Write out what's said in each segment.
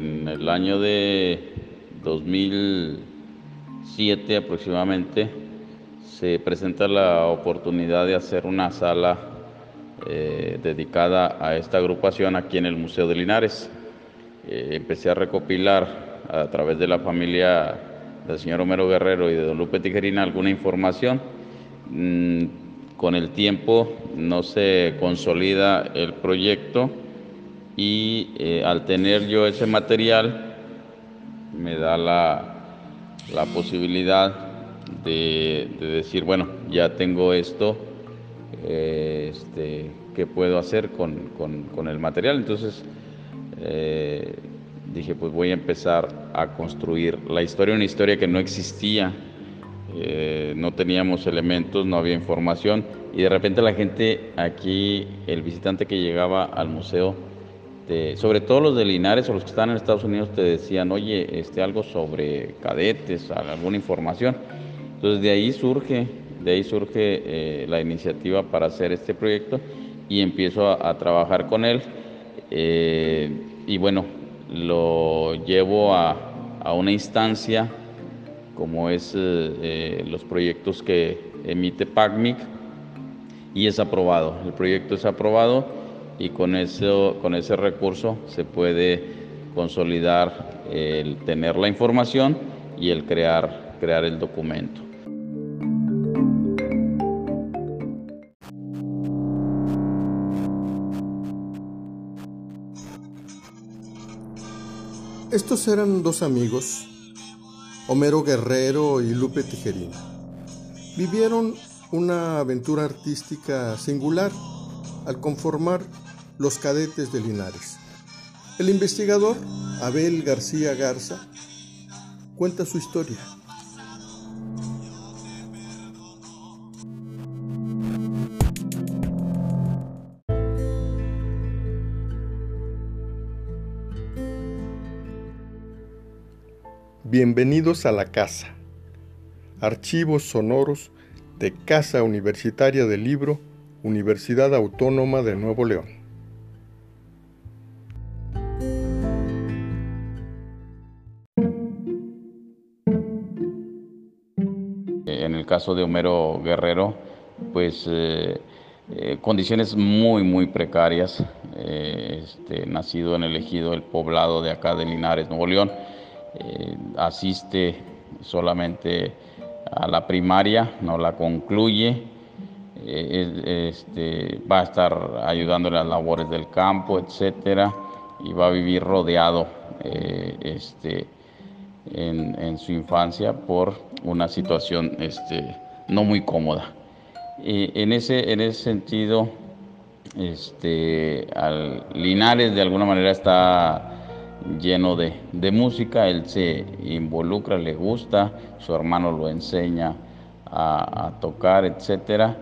en el año de 2007 aproximadamente se presenta la oportunidad de hacer una sala eh, dedicada a esta agrupación aquí en el Museo de Linares. Eh, empecé a recopilar a través de la familia del señor Homero Guerrero y de don Lupe Tijerina alguna información. Mm, con el tiempo no se consolida el proyecto y eh, al tener yo ese material me da la, la posibilidad de, decir, bueno, ya tengo esto, eh, este, ¿qué puedo hacer con, el material? Entonces eh, dije, pues voy a empezar a construir la historia, una historia que no existía, no teníamos elementos, no había información y de repente la gente aquí, el visitante que llegaba al museo, este, sobre todo los de Linares o los que están en Estados Unidos te decían, oye, este, algo sobre cadetes, alguna información. Entonces de ahí surge, de ahí surge eh, la iniciativa para hacer este proyecto y empiezo a, trabajar con él. Eh, y bueno, lo llevo a, una instancia como es eh, los proyectos que emite PACMIC y es aprobado. El proyecto es aprobado y con, eso, con ese recurso se puede consolidar el tener la información y el crear, crear el documento. Estos eran dos amigos, Homero Guerrero y Lupe Tijerina. Vivieron una aventura artística singular al conformar los cadetes de Linares. El investigador Abel García Garza cuenta su historia. Bienvenidos a la casa. Archivos sonoros de Casa Universitaria del Libro, Universidad Autónoma de Nuevo León. Caso de Homero Guerrero, pues eh, eh, condiciones muy, muy precarias. Eh, este, nacido en el ejido el poblado de acá de Linares, Nuevo León, asiste solamente a la primaria, no la concluye. Este, va a estar ayudándole a las labores del campo, etcétera, y va a vivir rodeado este, en, su infancia por una situación este, no muy cómoda. Y en, ese, en ese sentido, este, Linares de alguna manera está lleno de, música, él se involucra, le gusta, su hermano lo enseña a, tocar, etcétera,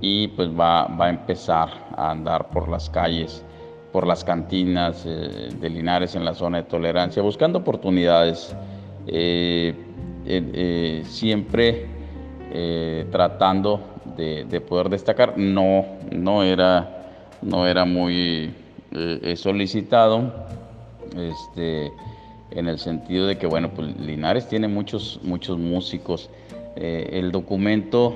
y pues va, va, a empezar a andar por las calles, por las cantinas eh, de Linares en la zona de tolerancia, buscando oportunidades siempre eh, tratando de, poder destacar. No, no, era, no era muy solicitado, este, en el sentido de que, bueno, pues Linares tiene muchos, muchos músicos. el documento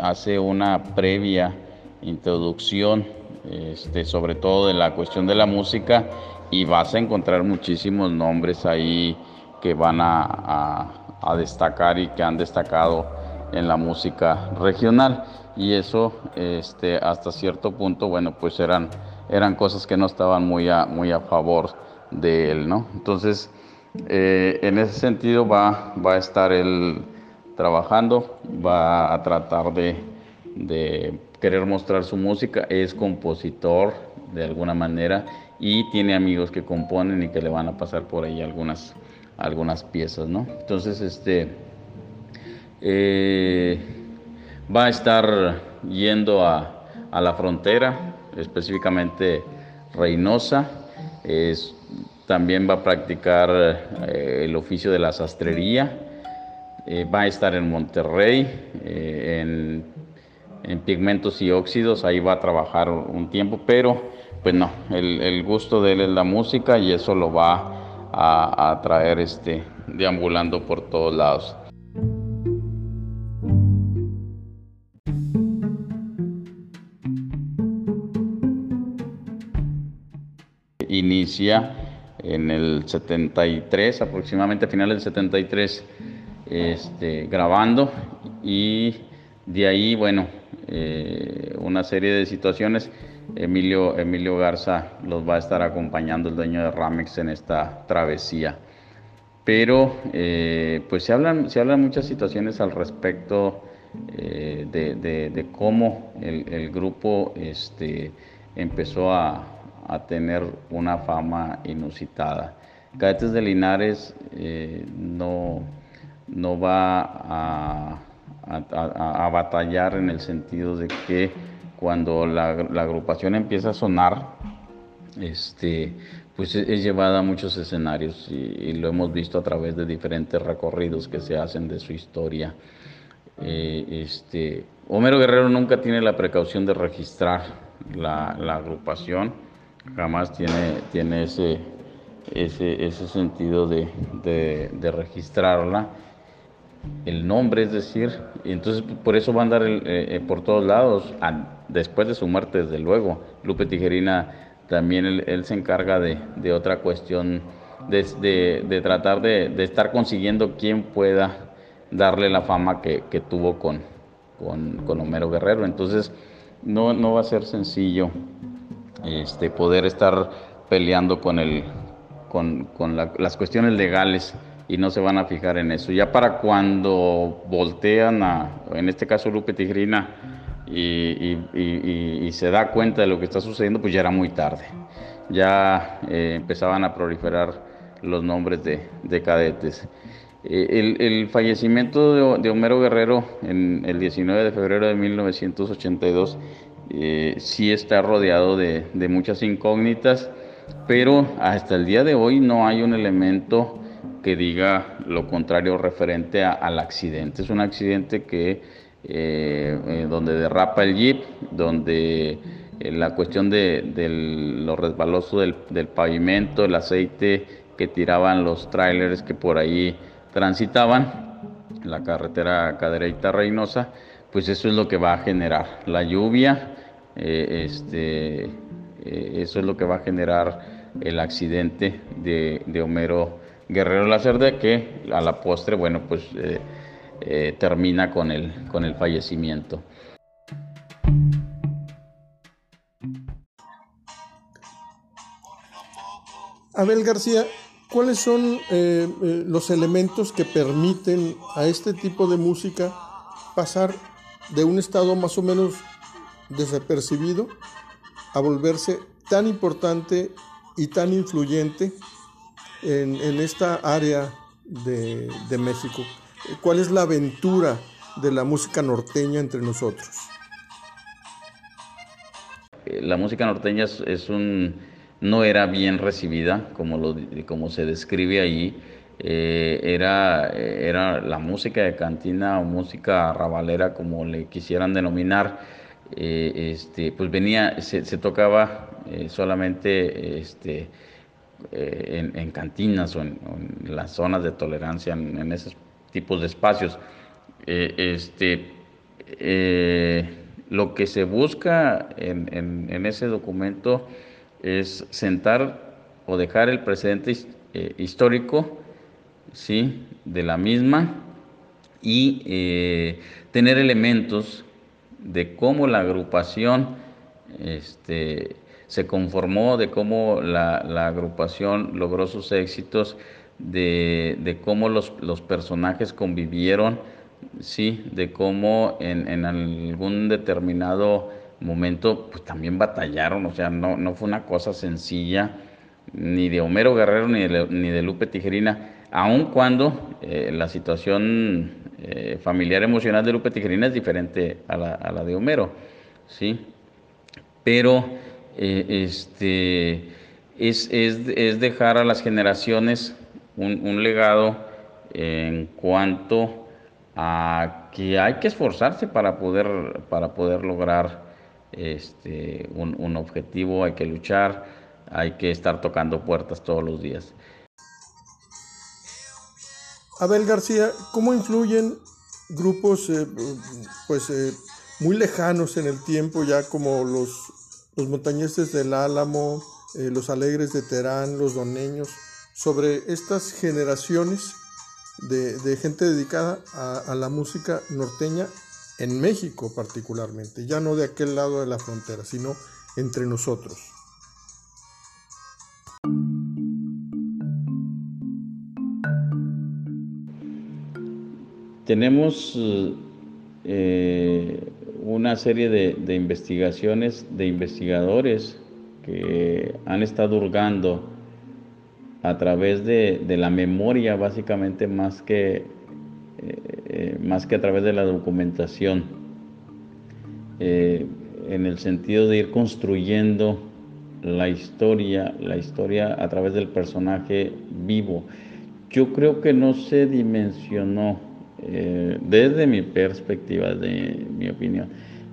hace una previa introducción, este, sobre todo de la cuestión de la música, y vas a encontrar muchísimos nombres ahí van a, destacar y que han destacado en la música regional y eso este, hasta cierto punto bueno pues eran, eran cosas que no estaban muy a, muy a favor de él ¿no? entonces eh, en ese sentido va, va a estar él trabajando va a tratar de, de querer mostrar su música es compositor de alguna manera y tiene amigos que componen y que le van a pasar por ahí algunas algunas piezas, ¿no? Entonces, este, eh, va a estar yendo a, la frontera, específicamente Reynosa, también va a practicar eh, el oficio de la sastrería, eh, va a estar en Monterrey, en, en, pigmentos y óxidos, ahí va a trabajar un tiempo, pero pues no, el, el gusto de él es la música y eso lo va a, traer este, deambulando por todos lados. Inicia en el 73, aproximadamente a finales del 73, este, grabando y de ahí, bueno, eh, una serie de situaciones. Emilio, Emilio Garza los va a estar acompañando, el dueño de Ramex, en esta travesía. Pero eh, pues se hablan, se hablan muchas situaciones al respecto eh, de, cómo el, grupo este, empezó a, tener una fama inusitada. Cadetes de Linares no, no va a a, batallar en el sentido de que cuando la, agrupación empieza a sonar, este, pues es, llevada a muchos escenarios y, lo hemos visto a través de diferentes recorridos que se hacen de su historia. Eh, este, Homero Guerrero nunca tiene la precaución de registrar la, agrupación, jamás tiene, tiene ese, ese, sentido de, de registrarla el nombre, es decir, y entonces por eso va a andar eh, eh, por todos lados, después de su muerte, desde luego. Lupe Tijerina también él, se encarga de, otra cuestión, de, tratar de, estar consiguiendo quien pueda darle la fama que, tuvo con, con, Homero Guerrero. Entonces no, no va a ser sencillo este, poder estar peleando con, el, con, las cuestiones legales y no se van a fijar en eso. Ya para cuando voltean a, en este caso Lupe Tigrina, y, se da cuenta de lo que está sucediendo, pues ya era muy tarde. Ya eh, empezaban a proliferar los nombres de, cadetes. Eh, el, fallecimiento de, Homero Guerrero en el 19 de febrero de 1982 eh, sí está rodeado de, de muchas incógnitas, pero hasta el día de hoy no hay un elemento que diga lo contrario referente al accidente. Es un accidente que eh, eh, donde derrapa el jeep, donde eh, la cuestión de, lo resbaloso del, pavimento, el aceite que tiraban los trailers que por ahí transitaban, la carretera Cadereyta Reynosa, pues eso es lo que va a generar la lluvia, este, eso es lo que va a generar el accidente de, de Homero Guerrero Lacerde, que a la postre, bueno, pues eh, eh, termina con el, con el fallecimiento. Abel García, ¿cuáles son eh, los elementos que permiten a este tipo de música pasar de un estado más o menos desapercibido a volverse tan importante y tan influyente en, esta área de, México? ¿Cuál es la aventura de la música norteña entre nosotros? Eh, la música norteña es, un, no era bien recibida, como, lo, como se describe ahí. Eh, era, era la música de cantina o música rabalera, como le quisieran denominar. Eh, este, pues venía, se tocaba solamente este, eh, en, cantinas o en, las zonas de tolerancia, en, esos tipos de espacios. Eh, este, eh, lo que se busca en, ese documento es sentar o dejar el precedente histórico ¿sí? de la misma y tener elementos de cómo la agrupación este, se conformó, de cómo la, agrupación logró sus éxitos, de, cómo los, personajes convivieron, sí, de cómo en, algún determinado momento pues también batallaron, o sea, no, no fue una cosa sencilla, ni de Homero Guerrero ni de, ni de Lupe Tijerina, aun cuando eh, la situación eh, familiar emocional de Lupe Tijerina es diferente a la, a la de Homero, ¿sí? Pero eh, este, es, es, dejar a las generaciones un, legado en cuanto a que hay que esforzarse para poder, para poder lograr este, un, un objetivo, hay que luchar, hay que estar tocando puertas todos los días. Abel García, ¿cómo influyen grupos eh, pues eh, muy lejanos en el tiempo ya como los, los montañeses del Álamo, eh, los alegres de Terán, los doneños, sobre estas generaciones de, gente dedicada a, la música norteña en México particularmente, ya no de aquel lado de la frontera, sino entre nosotros. Tenemos eh, una serie de, investigaciones de investigadores que han estado hurgando a través de, la memoria, básicamente más que, eh, eh, más que a través de la documentación, eh, en el sentido de ir construyendo la historia, la historia a través del personaje vivo. Yo creo que no se dimensionó, desde mi perspectiva, de mi opinión,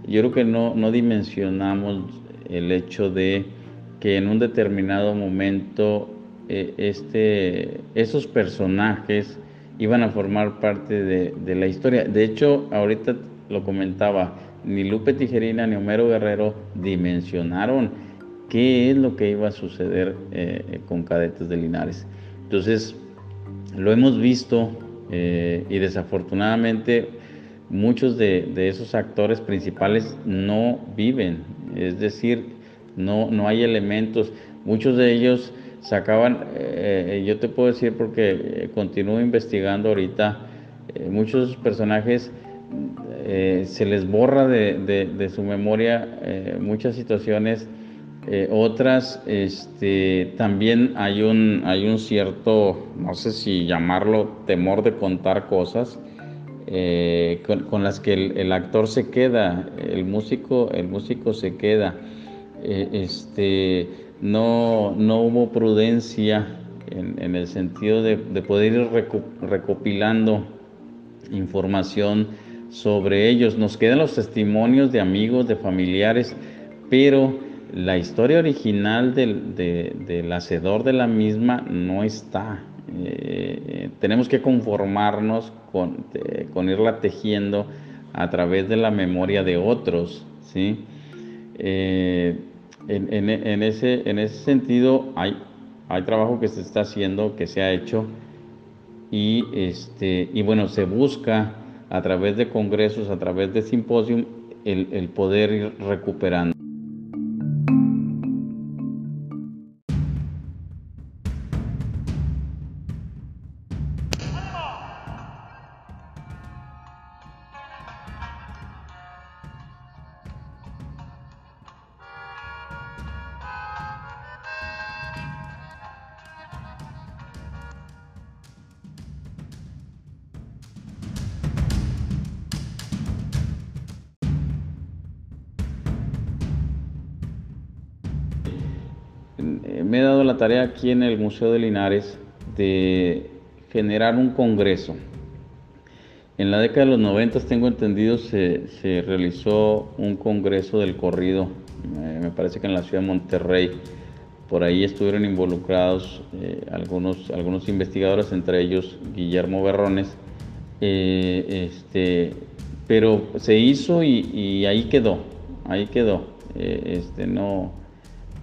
yo creo que no, no dimensionamos el hecho de que en un determinado momento eh, este, esos personajes iban a formar parte de, la historia. De hecho, ahorita lo comentaba, ni Lupe Tijerina ni Homero Guerrero dimensionaron qué es lo que iba a suceder eh, con Cadetes de Linares. Entonces, lo hemos visto eh, y desafortunadamente muchos de, de, esos actores principales no viven, es decir, no, no hay elementos, muchos de ellos sacaban, eh, yo te puedo decir porque eh, continúo investigando ahorita, eh, muchos personajes se les borra de, su memoria muchas situaciones, otras este, también hay un, hay un cierto, no sé si llamarlo temor de contar cosas. Con, las que el, actor se queda, el músico, el músico se queda. este, no, no hubo prudencia en, el sentido de, poder ir recopilando información sobre ellos. Nos quedan los testimonios de amigos, de familiares, pero la historia original del, hacedor de la misma no está. Eh, tenemos que conformarnos con, con, irla tejiendo a través de la memoria de otros. ¿sí? Eh, en, ese, en ese sentido hay, hay trabajo que se está haciendo, que se ha hecho, y, este, y bueno, se busca a través de congresos, a través de simposium, el, el poder ir recuperando. Tarea aquí en el Museo de Linares de generar un congreso. En la década de los 90, tengo entendido, se, realizó un congreso del corrido, me parece que en la ciudad de Monterrey. Por ahí estuvieron involucrados eh, algunos, algunos investigadores, entre ellos Guillermo Berrones. Eh, este, pero se hizo y, ahí quedó, ahí quedó. Eh, este, no,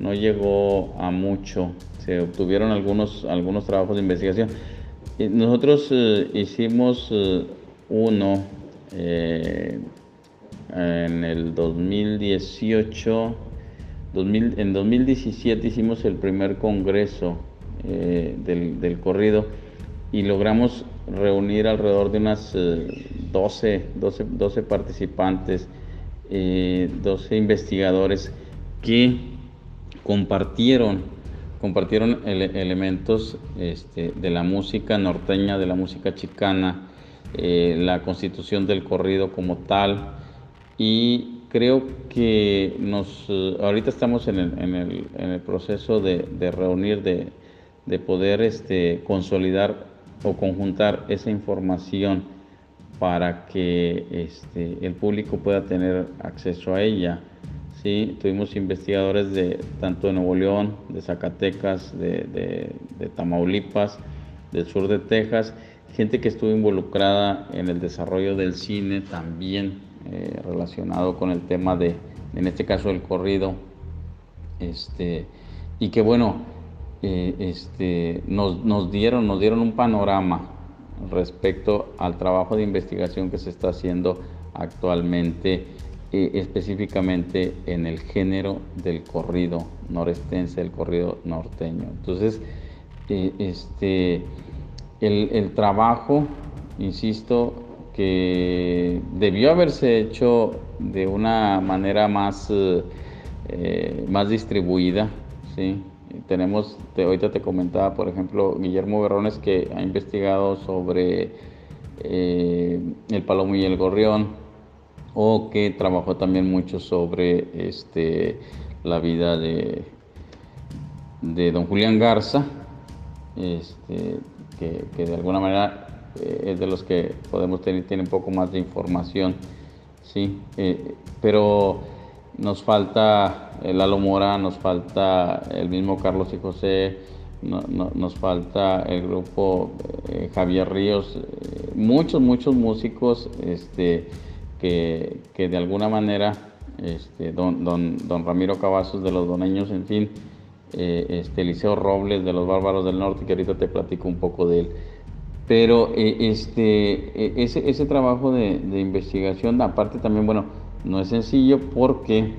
no llegó a mucho, se obtuvieron algunos, algunos trabajos de investigación. Nosotros eh, hicimos eh, uno eh, en el 2018, en 2017 hicimos el primer congreso del, corrido y logramos reunir alrededor de unas 12, 12, 12 participantes, 12 investigadores que compartieron, compartieron elementos este, de la música norteña, de la música chicana, eh, la constitución del corrido como tal y creo que nos eh, ahorita estamos en el, proceso de, reunir, de, poder este, consolidar o conjuntar esa información para que este, el público pueda tener acceso a ella. Sí, tuvimos investigadores de tanto de Nuevo León, de Zacatecas, de, Tamaulipas, del sur de Texas, gente que estuvo involucrada en el desarrollo del cine también eh, relacionado con el tema de, en este caso, el corrido, este, y que bueno, eh, este, nos, nos, dieron, nos dieron un panorama respecto al trabajo de investigación que se está haciendo actualmente, eh, específicamente en el género del corrido norestense, el corrido norteño. Entonces, eh, este, el, trabajo, insisto, que debió haberse hecho de una manera más, eh, más distribuida, ¿sí? Tenemos, te, ahorita te comentaba, por ejemplo, Guillermo Berrones que ha investigado sobre eh, el palomo y el gorrión, o que trabajó también mucho sobre este, la vida de, de don Julián Garza, este, que, de alguna manera eh, es de los que podemos tener, tiene un poco más de información, ¿sí? Eh, pero nos falta Lalo Mora, nos falta el mismo Carlos y José, nos falta el grupo eh, Javier Ríos, muchos, muchos músicos este, que, de alguna manera, este, don, don, Ramiro Cavazos de los Doneños, en fin, eh, este, Eliseo Robles de los Bárbaros del Norte, que ahorita te platico un poco de él. Pero este, ese, ese trabajo de, de investigación, aparte también, bueno, no es sencillo porque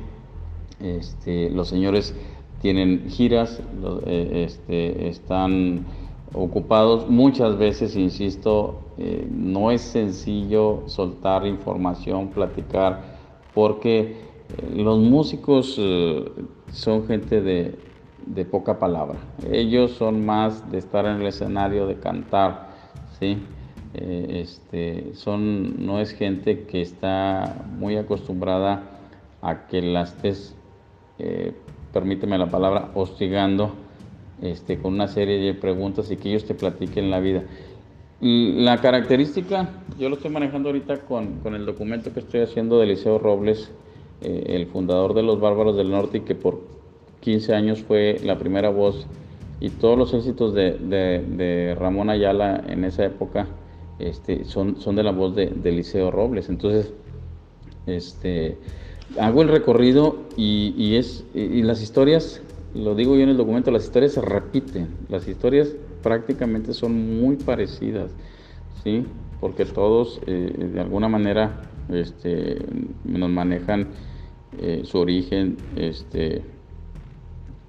este, los señores tienen giras, eh, este, están ocupados. Muchas veces, insisto, eh, no es sencillo soltar información, platicar, porque eh, los músicos son gente de, de, poca palabra. Ellos son más de estar en el escenario, de cantar, ¿sí? Eh, este, son, no es gente que está muy acostumbrada a que las estés, eh, permíteme la palabra, hostigando este, con una serie de preguntas y que ellos te platiquen la vida. La característica, yo lo estoy manejando ahorita con, con el documento que estoy haciendo de Eliseo Robles, eh, el fundador de los Bárbaros del Norte y que por 15 años fue la primera voz y todos los éxitos de, de, de Ramón Ayala en esa época este, son, son de la voz de, Eliseo Robles. Entonces, este, hago el recorrido y, es, y las historias, lo digo yo en el documento, las historias se repiten, las historias prácticamente son muy parecidas, ¿sí? porque todos eh, de alguna manera este, nos manejan eh, su origen este,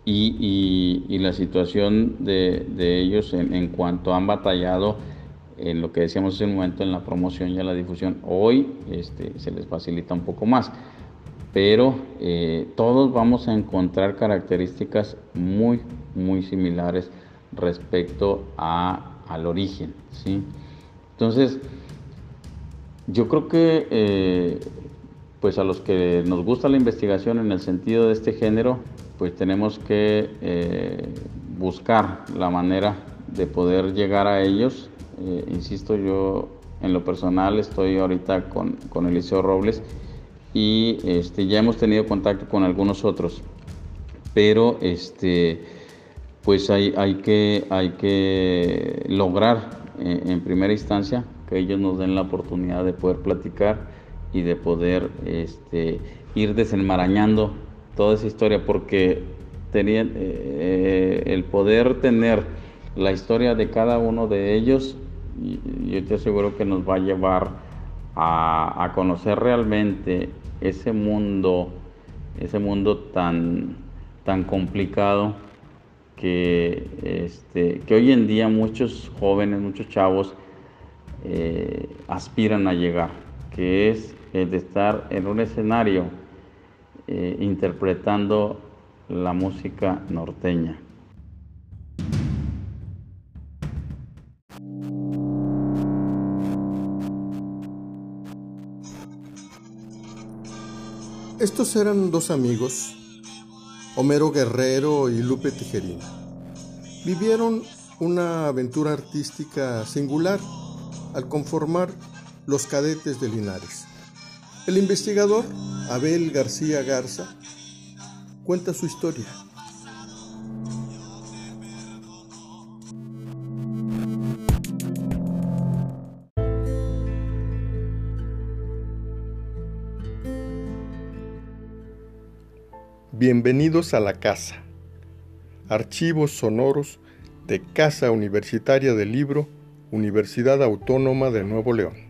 y, la situación de, ellos en, en, cuanto han batallado en lo que decíamos hace un momento en la promoción y en la difusión, hoy este, se les facilita un poco más, pero eh, todos vamos a encontrar características muy, muy similares respecto a, al origen. ¿sí? Entonces, yo creo que eh, pues a los que nos gusta la investigación en el sentido de este género, pues tenemos que eh, buscar la manera de poder llegar a ellos insisto, yo en lo personal estoy ahorita con, con Eliseo Robles y este, ya hemos tenido contacto con algunos otros, pero este, pues hay, hay, que, hay que lograr eh, en primera instancia que ellos nos den la oportunidad de poder platicar y de poder este, ir desenmarañando toda esa historia, porque tenía, eh, el poder tener la historia de cada uno de ellos yo te aseguro que nos va a llevar a, conocer realmente ese mundo, ese mundo tan, tan complicado que, este, que hoy en día muchos jóvenes, muchos chavos eh, aspiran a llegar, que es el de estar en un escenario eh, interpretando la música norteña. Estos eran dos amigos, Homero Guerrero y Lupe Tijerina. Vivieron una aventura artística singular al conformar los cadetes de Linares. El investigador Abel García Garza cuenta su historia. Bienvenidos a la casa. Archivos sonoros de Casa Universitaria del Libro, Universidad Autónoma de Nuevo León.